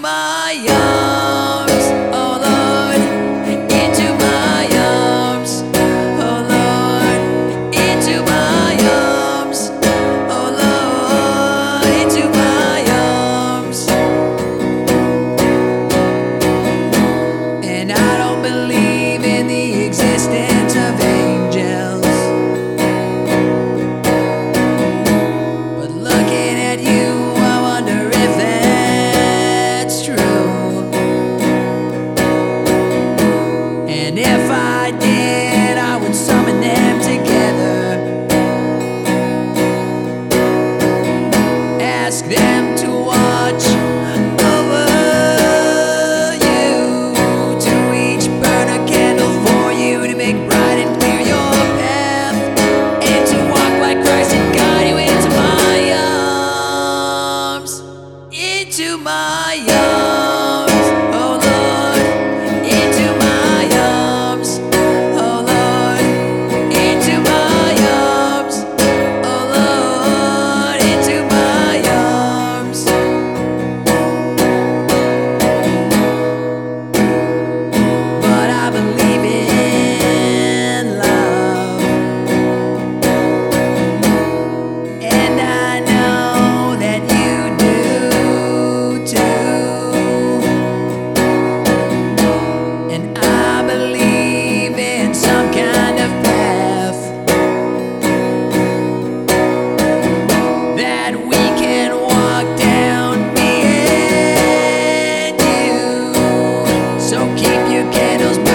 Into Into my arms. vaqueros.